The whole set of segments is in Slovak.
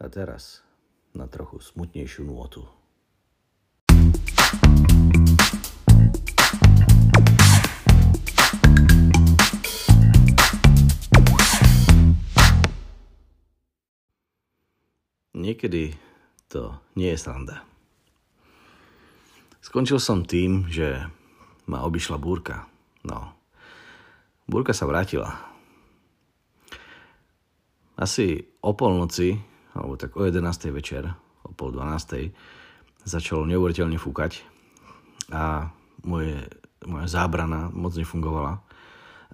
A teraz na trochu smutnejšiu nôtu. Niekedy to nie je sranda. Skončil som tým, že ma obišla búrka. No, búrka sa vrátila. Asi o polnoci, alebo tak o 11. večer, o pol 12. začalo neuveriteľne fúkať a moje, moja zábrana moc nefungovala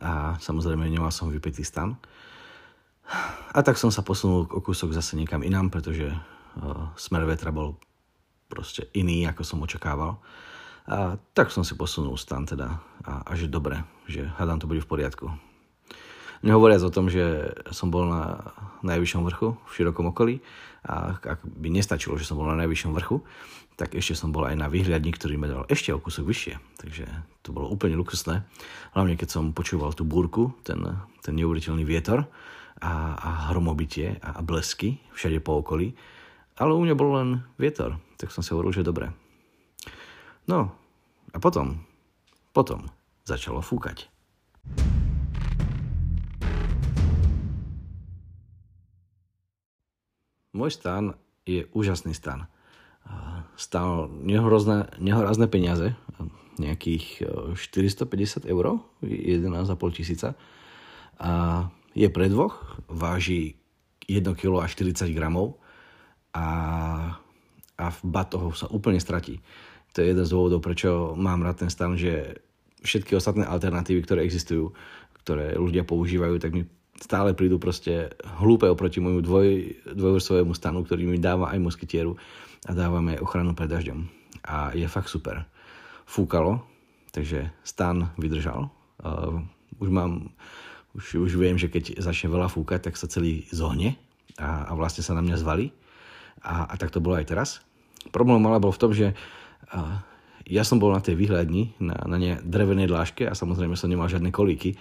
a samozrejme nemal som vypetý stan. A tak som sa posunul o kúsok zase niekam inám, pretože uh, smer vetra bol proste iný, ako som očakával. A tak som si posunul stan teda a, a že dobre, že hádam to bude v poriadku. Nehovoriac o tom, že som bol na najvyššom vrchu v širokom okolí a ak by nestačilo, že som bol na najvyššom vrchu, tak ešte som bol aj na výhľadní, ktorý ma dal ešte o kúsok vyššie. Takže to bolo úplne luxusné. Hlavne keď som počúval tú búrku, ten, ten neuveriteľný vietor a, a hromobitie a, a blesky všade po okolí. Ale u mňa bol len vietor, tak som si hovoril, že dobre. No a potom, potom začalo fúkať. Môj stan je úžasný stan. Stal nehorozné, nehorázne peniaze, nejakých 450 eur, 11,5 tisíca. A je pre dvoch, váži 1 kg a 40 gramov a, a v batohu sa úplne stratí. To je jeden z dôvodov, prečo mám rád ten stan, že všetky ostatné alternatívy, ktoré existujú, ktoré ľudia používajú, tak mi stále prídu proste hlúpe oproti môjmu dvoj, dvojvrstvovému stanu, ktorý mi dáva aj moskytieru a dáva mi aj ochranu pred dažďom. A je fakt super. Fúkalo, takže stan vydržal. Uh, už mám už, už viem, že keď začne veľa fúkať, tak sa celý zohne a, a vlastne sa na mňa zvalí. A, a tak to bolo aj teraz. Problém ale bol v tom, že a, ja som bol na tej výhľadni, na, na ne drevenej dláške a samozrejme som nemal žiadne kolíky,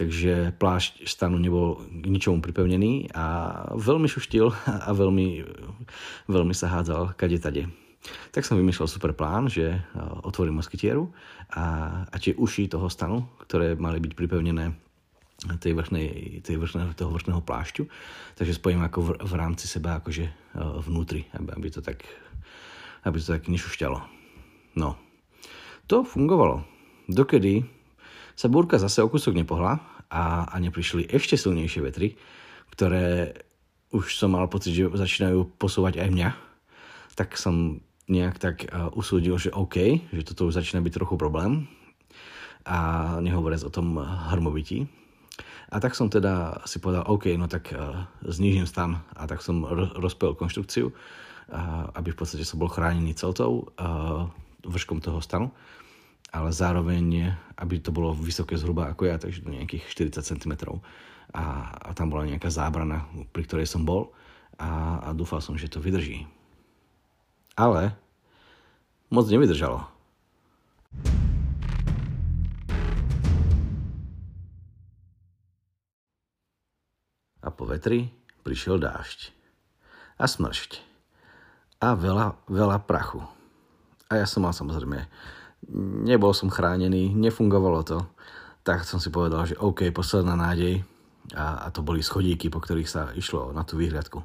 takže plášť stanu nebol k ničomu pripevnený a veľmi šuštil a veľmi, veľmi sa hádzal kade tade. Tak som vymyslel super plán, že otvorím moskytieru a, a tie uši toho stanu, ktoré mali byť pripevnené tej vrchnej, tej vrchnej, toho vrchného plášťu. Takže spojím ako v, v rámci seba akože e, vnútri, aby, aby to tak aby to tak nešušťalo. No. To fungovalo. Dokedy sa búrka zase o kúsok nepohla a, a neprišli ešte silnejšie vetry, ktoré už som mal pocit, že začínajú posúvať aj mňa, tak som nejak tak uh, usúdil, že OK, že toto už začína byť trochu problém. A nehovoriac o tom hrmovití, a tak som teda si povedal, OK, no tak uh, znížim stan. A tak som ro- rozpojil konštrukciu, uh, aby v podstate som bol chránený celtou vrškom toho stanu, ale zároveň, aby to bolo vysoké zhruba ako ja, takže do nejakých 40 cm. A, a tam bola nejaká zábrana, pri ktorej som bol a, a dúfal som, že to vydrží. Ale moc nevydržalo a po vetri prišiel dážď a smršť a veľa, veľa prachu. A ja som mal samozrejme, nebol som chránený, nefungovalo to, tak som si povedal, že OK, posledná nádej a, a to boli schodíky, po ktorých sa išlo na tú výhľadku.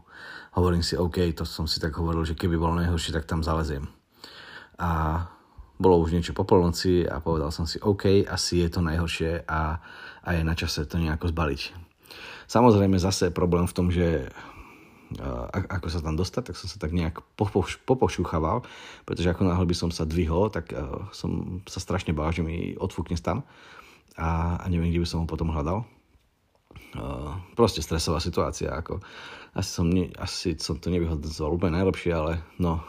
Hovorím si, OK, to som si tak hovoril, že keby bolo najhoršie, tak tam zaleziem. A bolo už niečo po polnoci a povedal som si, OK, asi je to najhoršie a, a je na čase to nejako zbaliť. Samozrejme zase problém v tom, že ako sa tam dostať, tak som sa tak nejak popošúchaval, pretože ako náhle by som sa dvihol, tak som sa strašne bál, že mi odfúkne stan a, a neviem, kde by som ho potom hľadal. Proste stresová situácia, ako asi som, asi som to nevyhodnocoval úplne najlepšie, ale no,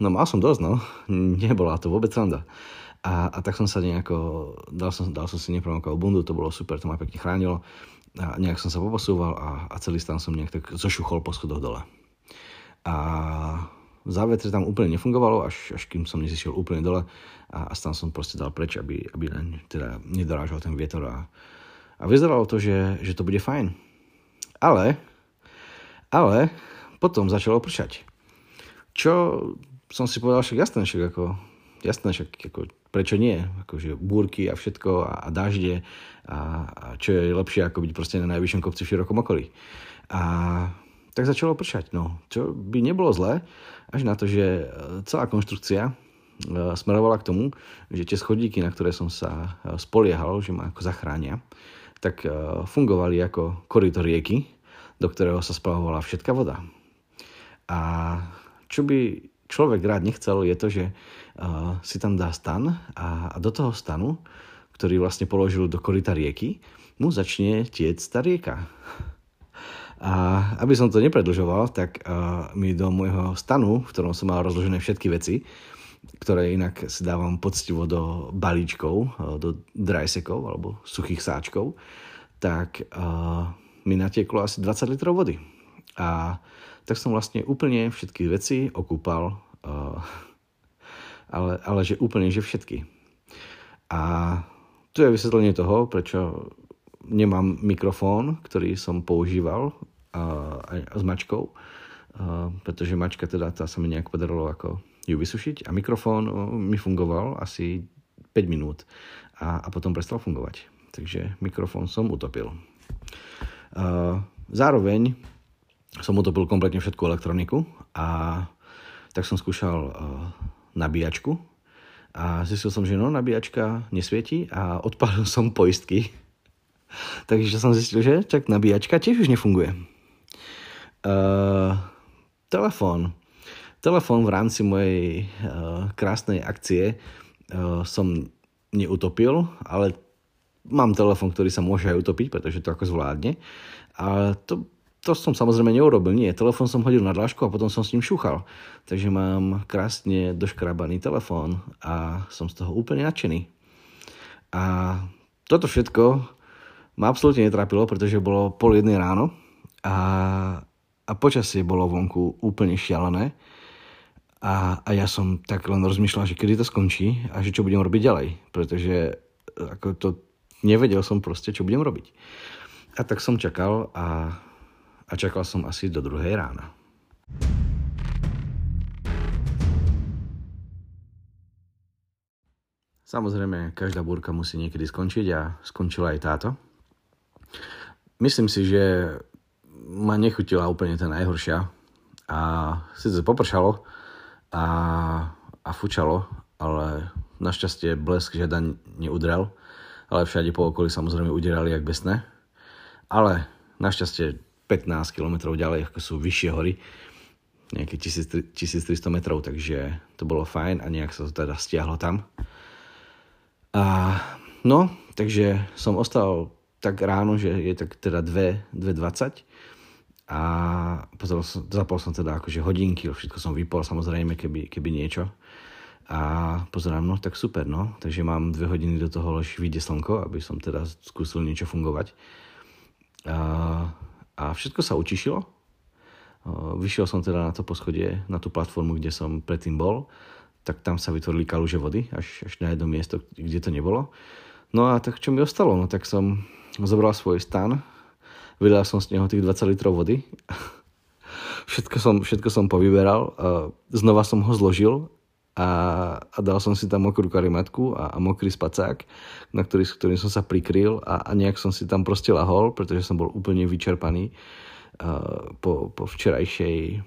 no mal som dosť, no, nebola to vôbec sranda. A, a tak som sa nejako, dal som, dal som si nepromokal bundu, to bolo super, to ma pekne chránilo. A nejak som sa poposúval a, a celý stan som nejak tak zošuchol po schodoch dole. A závetre tam úplne nefungovalo, až, až kým som nezišiel úplne dole a, a stan som proste dal preč, aby, aby teda nedorážal ten vietor a, a vyzeralo to, že, že to bude fajn. Ale, Ale potom začalo pršať. Čo som si povedal, však jasné, však ako, jasné, však ako, prečo nie? Akože búrky a všetko a, a dažde a, a čo je lepšie ako byť proste na najvyššom kopci v širokom okolí. A tak začalo pršať. No, čo by nebolo zlé, až na to, že e, celá konštrukcia e, smerovala k tomu, že tie schodíky, na ktoré som sa e, spoliehal, že ma ako zachránia, tak fungovali ako koryto rieky, do ktorého sa spravovala všetká voda. A čo by človek rád nechcel, je to, že si tam dá stan a do toho stanu, ktorý vlastne položil do koryta rieky, mu začne tiec tá rieka. A aby som to nepredlžoval, tak uh, mi do môjho stanu, v ktorom som mal rozložené všetky veci, ktoré inak si dávam poctivo do balíčkov, do drajsekov alebo suchých sáčkov, tak uh, mi natieklo asi 20 litrov vody. A tak som vlastne úplne všetky veci okúpal, uh, ale, ale že úplne, že všetky. A tu je vysvetlenie toho, prečo nemám mikrofón, ktorý som používal aj s mačkou, pretože mačka teda tá sa mi nejak podarilo ako ju vysušiť a mikrofón mi fungoval asi 5 minút a, a potom prestal fungovať. Takže mikrofón som utopil. Zároveň som utopil kompletne všetku elektroniku a tak som skúšal nabíjačku a zistil som, že no, nabíjačka nesvieti a odpálil som poistky. Takže som zistil, že čak nabíjačka tiež už nefunguje. Uh, telefón. Telefón v rámci mojej uh, krásnej akcie uh, som neutopil, ale mám telefón, ktorý sa môže aj utopiť, pretože to ako zvládne. A to, to som samozrejme neurobil. Nie, telefón som hodil na dlážku a potom som s ním šúchal. Takže mám krásne doškrabaný telefón a som z toho úplne nadšený. A toto všetko ma absolútne netrápilo, pretože bolo pol jednej ráno a a počasie bolo vonku úplne šialené. A, a ja som tak len rozmýšľal, že kedy to skončí a že čo budem robiť ďalej. Pretože e, ako to nevedel som proste, čo budem robiť. A tak som čakal a, a čakal som asi do druhej rána. Samozrejme, každá búrka musí niekedy skončiť a skončila aj táto. Myslím si, že ma nechutila úplne tá najhoršia. A síce popršalo a, a fučalo, ale našťastie blesk žiaden neudrel, ale všade po okolí samozrejme udierali jak besné. Ale našťastie 15 km ďalej, ako sú vyššie hory, nejaké 1300 metrov, takže to bolo fajn a nejak sa to teda stiahlo tam. A no, takže som ostal tak ráno, že je tak teda 2.20 a pozrel som, zapol som teda akože hodinky, všetko som vypol samozrejme, keby, keby niečo. A pozerám, no tak super, no. Takže mám dve hodiny do toho, až vyjde slnko, aby som teda skúsil niečo fungovať. A, a všetko sa učišilo. Vyšiel som teda na to poschodie, na tú platformu, kde som predtým bol. Tak tam sa vytvorili kaluže vody, až, až na jedno miesto, kde to nebolo. No a tak čo mi ostalo? No tak som zobral svoj stan, vydal som z neho tých 20 litrov vody. všetko, som, všetko som povyberal, znova som ho zložil a, a dal som si tam mokrú karimatku a, a mokrý spacák, na ktorý, s ktorým som sa prikryl a, a nejak som si tam proste lahol, pretože som bol úplne vyčerpaný uh, po, po včerajšej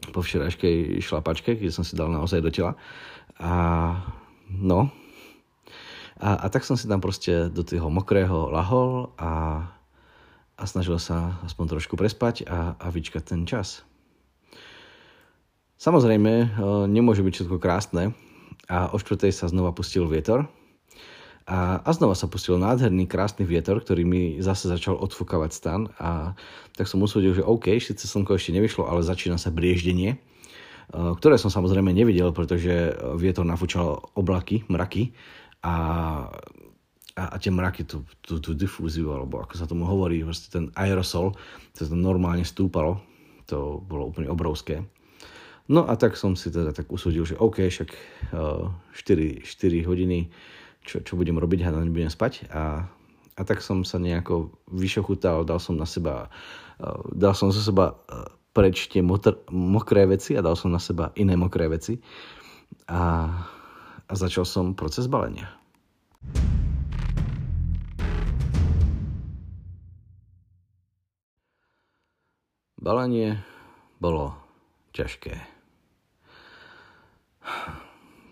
po včerajšej šlapačke, kde som si dal naozaj do tela. A no, a, a tak som si tam proste do toho mokrého lahol a a snažil sa aspoň trošku prespať a, a vyčkať ten čas. Samozrejme, e, nemôže byť všetko krásne. A o štvrtej sa znova pustil vietor. A, a znova sa pustil nádherný, krásny vietor, ktorý mi zase začal odfúkavať stan. A tak som usúdil, že OK, síce slnko ešte nevyšlo, ale začína sa brieždenie, e, ktoré som samozrejme nevidel, pretože vietor nafúčal oblaky, mraky. A a, a tie mraky, tú, tú, tú difúziu, alebo ako sa tomu hovorí, vlastne ten aerosol, to to normálne stúpalo, to bolo úplne obrovské. No a tak som si teda tak usúdil, že OK, však uh, 4, 4 hodiny, čo, čo budem robiť, hádam nebudem spať a, a A tak som sa nejako vyšochutal, dal som na seba, uh, dal som zo seba uh, preč tie motr- mokré veci a dal som na seba iné mokré veci. A, a začal som proces balenia. Balenie bolo ťažké.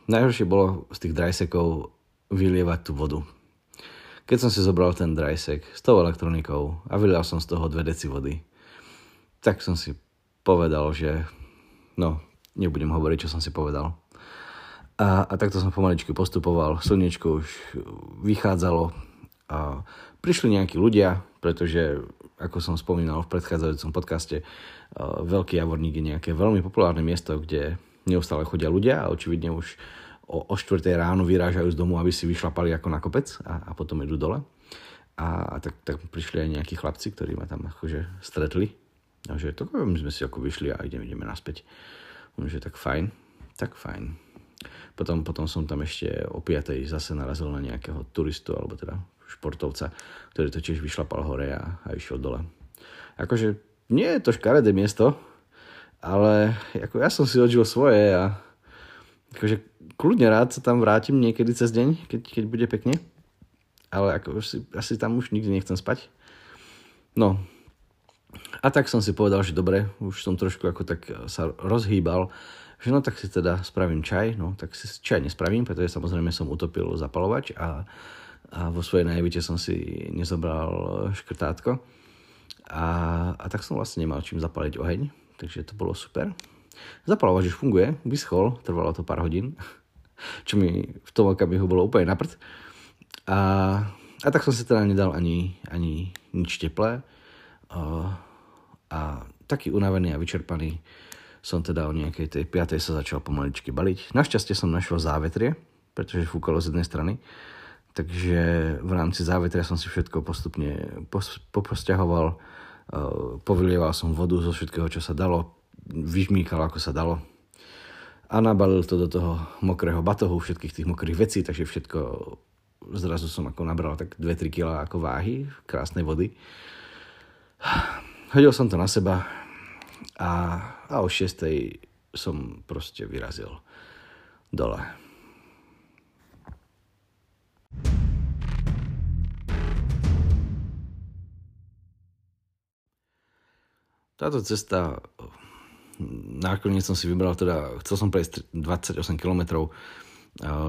Najhoršie bolo z tých drajsekov vylievať tú vodu. Keď som si zobral ten drajsek s tou elektronikou a vylial som z toho 2 deci vody, tak som si povedal, že no, nebudem hovoriť, čo som si povedal. A, a takto som pomaličky postupoval, slnečko už vychádzalo a prišli nejakí ľudia, pretože ako som spomínal v predchádzajúcom podcaste, Veľký Javorník je nejaké veľmi populárne miesto, kde neustále chodia ľudia a očividne už o, o 4 ráno vyrážajú z domu, aby si vyšlapali ako na kopec a, a potom idú dole. A, a tak, tak prišli aj nejakí chlapci, ktorí ma tam akože stretli. A že to my sme si ako vyšli a ideme, ideme naspäť. Že tak fajn, tak fajn. Potom, potom som tam ešte o 5. zase narazil na nejakého turistu, alebo teda športovca, ktorý to tiež vyšlapal hore a, a išiel dole. Akože nie je to škaredé miesto, ale ako ja som si odžil svoje a akože kľudne rád sa tam vrátim niekedy cez deň, keď, keď bude pekne. Ale ako si, asi tam už nikdy nechcem spať. No. A tak som si povedal, že dobre, už som trošku ako tak sa rozhýbal, že no tak si teda spravím čaj, no tak si čaj nespravím, pretože samozrejme som utopil zapalovač a a vo svojej najvite som si nezobral škrtátko. A, a tak som vlastne nemal čím zapaliť oheň, takže to bolo super. Zapalovač už funguje, vyschol, trvalo to pár hodín, čo mi v tom okamihu bolo úplne naprd. A, a tak som si teda nedal ani, ani nič teplé. A, a taký unavený a vyčerpaný som teda o nejakej tej 5. sa začal pomaličky baliť. Našťastie som našiel závetrie, pretože fúkalo z jednej strany Takže v rámci závetria som si všetko postupne poposťahoval, e, povylieval som vodu zo všetkého, čo sa dalo, vyžmýkal, ako sa dalo. A nabalil to do toho mokrého batohu, všetkých tých mokrých vecí, takže všetko zrazu som ako nabral tak 2-3 kg ako váhy krásnej vody. Hodil som to na seba a, a o 6 som proste vyrazil dole. Táto cesta, nakoniec som si vybral, teda chcel som prejsť 28 km,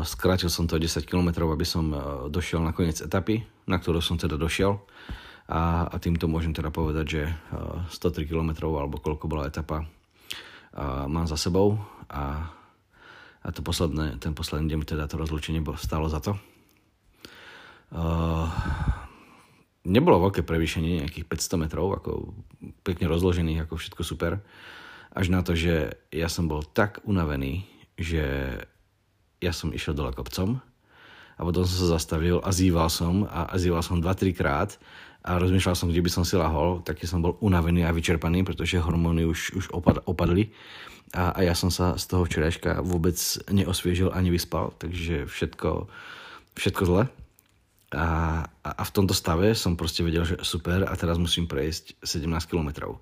skrátil som to 10 km, aby som došiel na koniec etapy, na ktorú som teda došiel. A, a týmto môžem teda povedať, že 103 km alebo koľko bola etapa mám za sebou a, a to posledné, ten posledný deň teda to rozlučenie stalo za to. Nebolo veľké prevýšenie, nejakých 500 metrov, ako pekne rozložených, ako všetko super. Až na to, že ja som bol tak unavený, že ja som išiel dole kopcom a potom som sa zastavil a zýval som a, zýval som 2-3 krát a rozmýšľal som, kde by som si lahol, taký som bol unavený a vyčerpaný, pretože hormóny už, už opad, opadli a, a ja som sa z toho včerajška vôbec neosviežil ani vyspal, takže všetko, všetko zle. A, a v tomto stave som proste vedel, že super a teraz musím prejsť 17 km.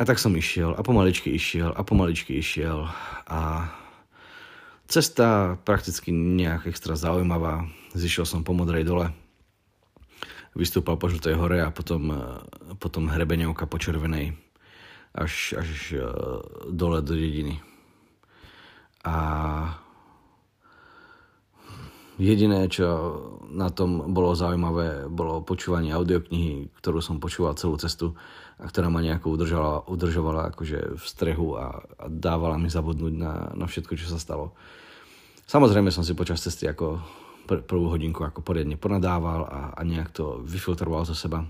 A tak som išiel a pomaličky išiel a pomaličky išiel a cesta prakticky nejak extra zaujímavá. Zišiel som po modrej dole, vystúpal po žltej hore a potom, potom hrebeňovka po červenej až, až e, dole do dediny. A Jediné, čo na tom bolo zaujímavé, bolo počúvanie audioknihy, ktorú som počúval celú cestu a ktorá ma nejako udržala, udržovala akože v strehu a, a dávala mi zabudnúť na, na všetko, čo sa stalo. Samozrejme som si počas cesty ako pr- prvú hodinku ako poriadne ponadával a, a nejak to vyfiltroval zo seba.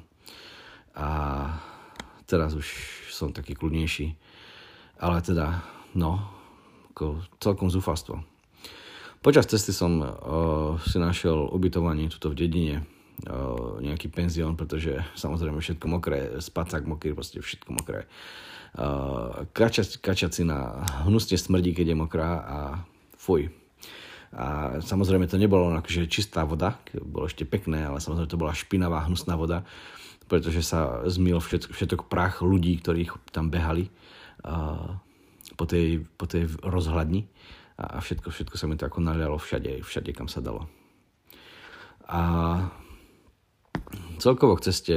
A teraz už som taký kľudnejší. Ale teda, no, ako celkom zúfalstvo. Počas cesty som uh, si našiel ubytovanie tuto v dedine, uh, nejaký penzión, pretože samozrejme všetko mokré, spacák mokrý, proste všetko mokré. Uh, kača, kačacina hnusne smrdí, keď je mokrá a fuj. A samozrejme to nebolo akože čistá voda, bolo ešte pekné, ale samozrejme to bola špinavá, hnusná voda, pretože sa zmil všetok, všetok prach ľudí, ktorí tam behali uh, po, tej, po tej rozhľadni a všetko, všetko sa mi to ako nalialo všade, všade, kam sa dalo. A celkovo k ceste,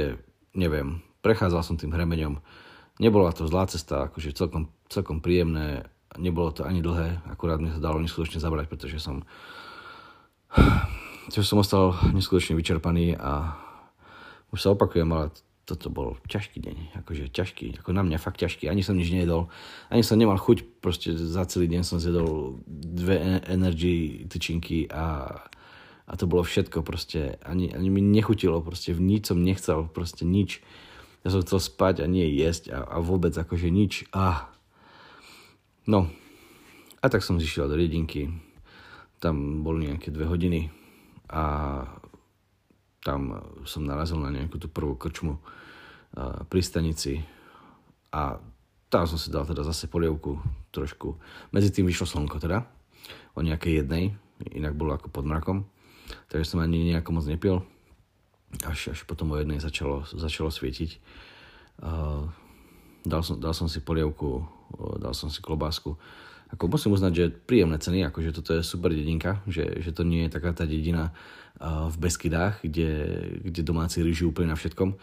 neviem, prechádzal som tým hremeňom, nebola to zlá cesta, akože celkom, celkom príjemné, nebolo to ani dlhé, akurát mi sa dalo neskutočne zabrať, pretože som že som ostal neskutočne vyčerpaný a už sa opakujem, ale toto bol ťažký deň, akože ťažký, ako na mňa fakt ťažký, ani som nič nejedol, ani som nemal chuť, proste za celý deň som zjedol dve e- energy tyčinky a, a to bolo všetko, proste. Ani, ani mi nechutilo, proste v nič som nechcel, proste nič, ja som chcel spať a nie jesť a, a vôbec akože nič, ah, No, a tak som zišiel do Riedinky. Tam boli nejaké dve hodiny a tam som narazil na nejakú tú prvú krčmu pri stanici a tam som si dal teda zase polievku trošku. Medzi tým vyšlo slnko teda, o nejakej jednej, inak bolo ako pod mrakom, takže som ani nejako moc nepil. Až, až potom o jednej začalo, začalo svietiť. Uh, dal, som, dal som si polievku dal som si klobásku. Ako musím uznať, že príjemné ceny, akože toto je super dedinka, že, že to nie je taká tá dedina v Beskydách, kde, kde domáci rýži úplne na všetkom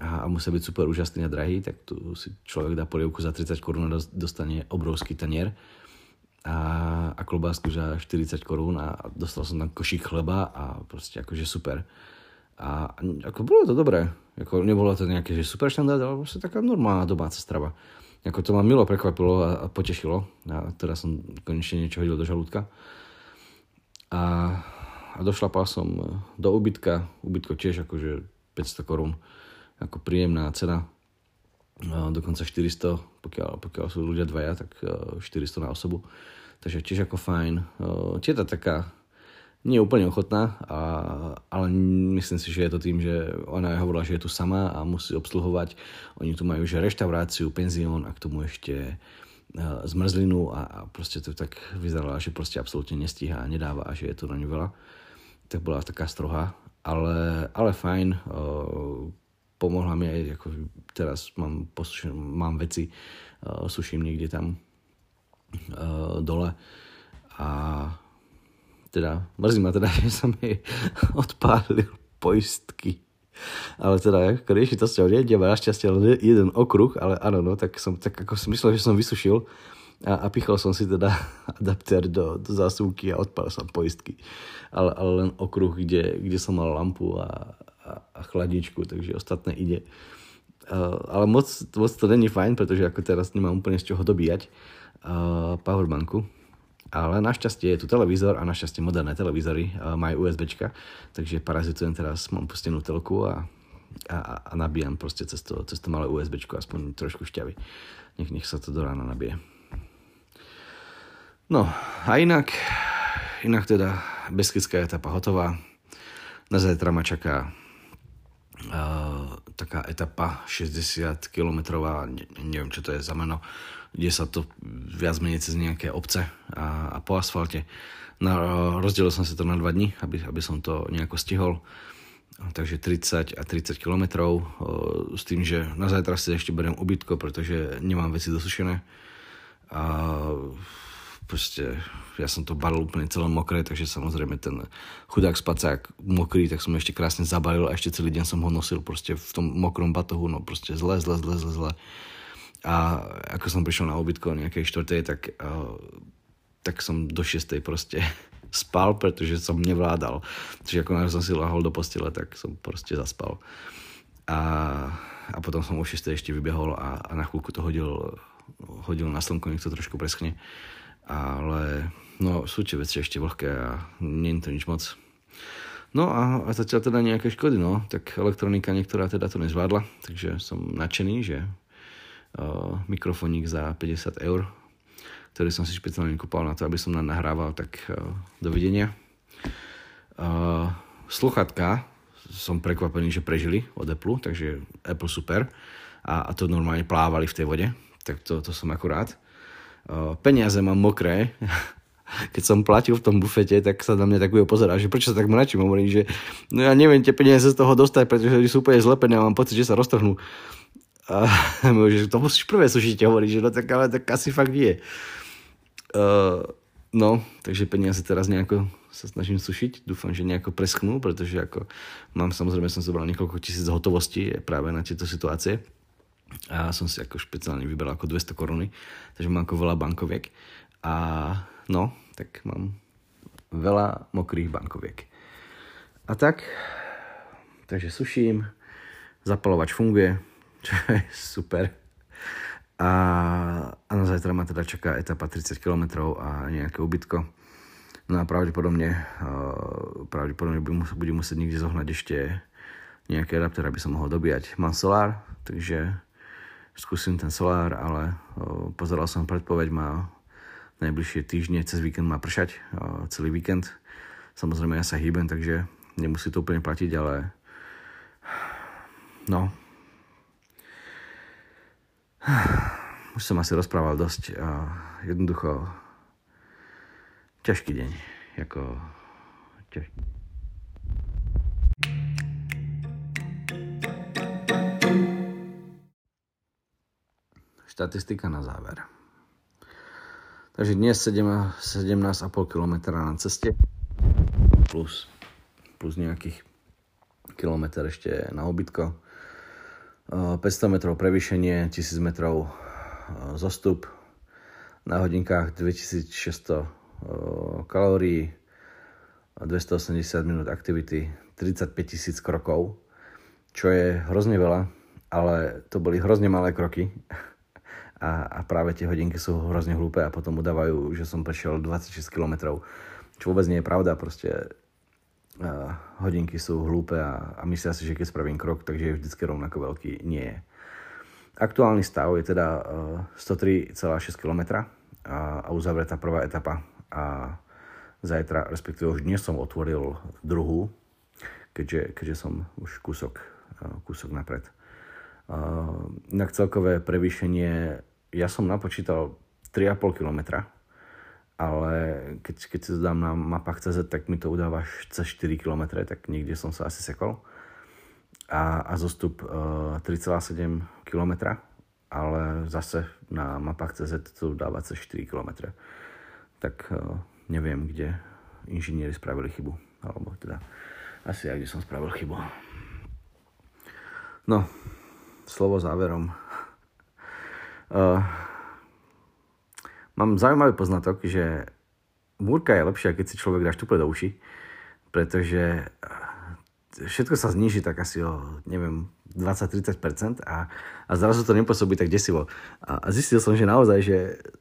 a, a musia byť super úžasný a drahý, tak tu si človek dá polievku za 30 korún a dostane obrovský tanier a, a klobásku za 40 korún a dostal som tam košík chleba a proste akože super. A ako bolo to dobré. Ako nebolo to nejaké že super štandard, ale proste taká normálna domáca strava. Ako to ma milo prekvapilo a, a potešilo. A teraz som konečne niečo hodil do žalúdka. A, a došlapal som do ubytka. Ubytko tiež akože 500 korún. Ako príjemná cena. A dokonca 400, pokiaľ, pokiaľ sú ľudia dvaja, tak 400 na osobu. Takže tiež ako fajn. Tieta taká nie je úplne ochotná, a, ale myslím si, že je to tým, že ona hovorila, že je tu sama a musí obsluhovať. Oni tu majú že reštauráciu, penzión a k tomu ešte uh, zmrzlinu a, a proste to tak vyzeralo, že proste absolútne nestíha a nedáva a že je to na ňu veľa. Tak bola taká stroha, ale, ale fajn. Uh, pomohla mi aj, ako teraz mám, posušen, mám veci, uh, suším niekde tam dole a teda mrzí ma teda, že som jej odpálil poistky. Ale teda, ako rieši to s ňou nejde, našťastie len jeden okruh, ale áno, no, tak som tak ako si myslel, že som vysušil a, a pichol som si teda adaptér do, do zásuvky a odpálil som poistky. Ale, ale len okruh, kde, kde som mal lampu a, a, a chladničku, takže ostatné ide. Uh, ale moc, moc to není fajn, pretože ako teraz nemám úplne z čoho dobíjať uh, powerbanku ale našťastie je tu televízor a našťastie moderné televízory majú USB, takže parazitujem teraz, mám pustenú telku a, a, a nabíjam proste cez to, cez to malé USB, aspoň trošku šťavy. Nech, nech sa to do rána nabije. No a inak, inak teda Beskidská etapa hotová. Na zajtra ma čaká uh, taká etapa 60 km, ne, neviem čo to je za meno, kde sa to viac menej cez nejaké obce a, a po asfalte. Na, rozdelil som si to na dva dní, aby, aby som to nejako stihol. Takže 30 a 30 km s tým, že na zajtra si ešte beriem ubytko, pretože nemám veci dosušené. A proste ja som to balil úplne celé mokré, takže samozrejme ten chudák spacák mokrý, tak som ešte krásne zabalil a ešte celý deň som ho nosil proste v tom mokrom batohu, no proste zle, zle, zle, zle, zle. A ako som prišiel na obytko nejakej štvrtej, tak, uh, tak som do šiestej proste spal, pretože som nevládal. Čiže ako som si lahol do postele, tak som proste zaspal. A, a potom som o 6 ešte vybehol a, a na chvíľku to hodil, hodil na slnko, nech to trošku preschne. Ale no, sú tie veci ešte vlhké a nie je to nič moc. No a, a zatiaľ teda nejaké škody, no. Tak elektronika niektorá teda to nezvládla, takže som nadšený, že uh, mikrofónik za 50 eur, ktorý som si špeciálne kúpal na to, aby som nahrával, tak uh, dovidenia. Uh, sluchatka som prekvapený, že prežili od Apple, takže Apple super. A, a to normálne plávali v tej vode, tak to, to som akurát. Peniaze mám mokré, keď som platil v tom bufete, tak sa na mňa tak bude pozerať, že prečo sa tak mračím, hovorím, že no ja neviem tie peniaze z toho dostať, pretože sú úplne zlepené a mám pocit, že sa roztrhnú. A že to musíš prvé sušiť, hovorí, že no tak ale tak asi fakt nie. Uh, no, takže peniaze teraz nejako sa snažím sušiť. Dúfam, že nejako preschnú, pretože ako mám samozrejme som zobral niekoľko tisíc hotovosti práve na tieto situácie. A som si ako špeciálne vybral ako 200 koruny, takže mám ako veľa bankoviek. A no, tak mám veľa mokrých bankoviek. A tak, takže suším, zapalovač funguje, čo je super. A, a na zajtra ma teda čaká etapa 30 km a nejaké ubytko. No a pravdepodobne, uh, pravdepodobne budem musieť niekde zohnať ešte nejaký adapter, aby som mohol dobíjať. Mám solár, takže skúsim ten solár, ale uh, pozeral som predpoveď, má najbližšie týždne, cez víkend má pršať, uh, celý víkend. Samozrejme ja sa hýbem, takže nemusí to úplne platiť, ale no, už som asi rozprával dosť jednoducho ťažký deň. Jako ťažký. Štatistika na záver. Takže dnes 17,5 km na ceste plus, plus nejakých kilometr ešte na obytko 500 metrov prevýšenie, 1000 metrov zostup, na hodinkách 2600 kalórií, 280 minút aktivity, 35 tisíc krokov, čo je hrozne veľa, ale to boli hrozne malé kroky. A, a práve tie hodinky sú hrozne hlúpe a potom udávajú, že som prešiel 26 km, čo vôbec nie je pravda, proste hodinky sú hlúpe a, a myslia si, že keď spravím krok, takže je vždycky rovnako veľký. Nie je. Aktuálny stav je teda 103,6 km a, uzavretá prvá etapa a zajtra, respektíve už dnes som otvoril druhú, keďže, keďže som už kúsok, kúsok napred. Inak celkové prevýšenie, ja som napočítal 3,5 km, ale keď, keď si to dám na mapách CZ, tak mi to udáva cez 4 km, tak niekde som sa asi sekol. A, a zostup uh, 3,7 km, ale zase na mapách CZ to dáva cez 4 km. Tak uh, neviem, kde inžinieri spravili chybu. Alebo teda asi ja, kde som spravil chybu. No, slovo záverom. Uh, Mám zaujímavý poznatok, že búrka je lepšia, keď si človek dá štuple do uši, pretože eh, všetko sa zniží tak asi o, neviem, 20-30% a, a zrazu to nepôsobí tak desivo. A, a zistil som, že naozaj, že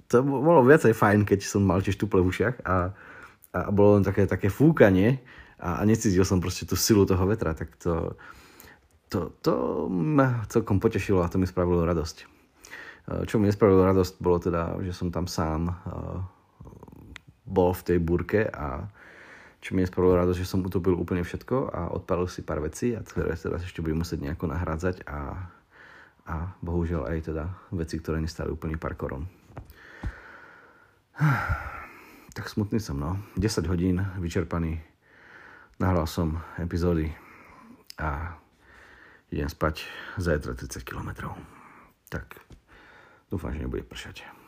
to bolo viacej fajn, keď som mal tie štuple v ušiach a, a bolo len také, také fúkanie a, a necítil som proste tú silu toho vetra, tak to, to, to ma celkom potešilo a to mi spravilo radosť. Eh, čo mi nespravilo radosť, bolo teda, že som tam sám eh, bol v tej burke a čo mi nespravilo radosť, že som utopil úplne všetko a odpalil si pár vecí a ktoré teraz ešte budem musieť nejako nahrádzať a, a bohužiaľ aj teda veci, ktoré nestali úplne pár korun. Tak smutný som, no. 10 hodín vyčerpaný. Nahral som epizódy a idem spať zajtra 30 km. Tak Dúfam, že nebude pršať.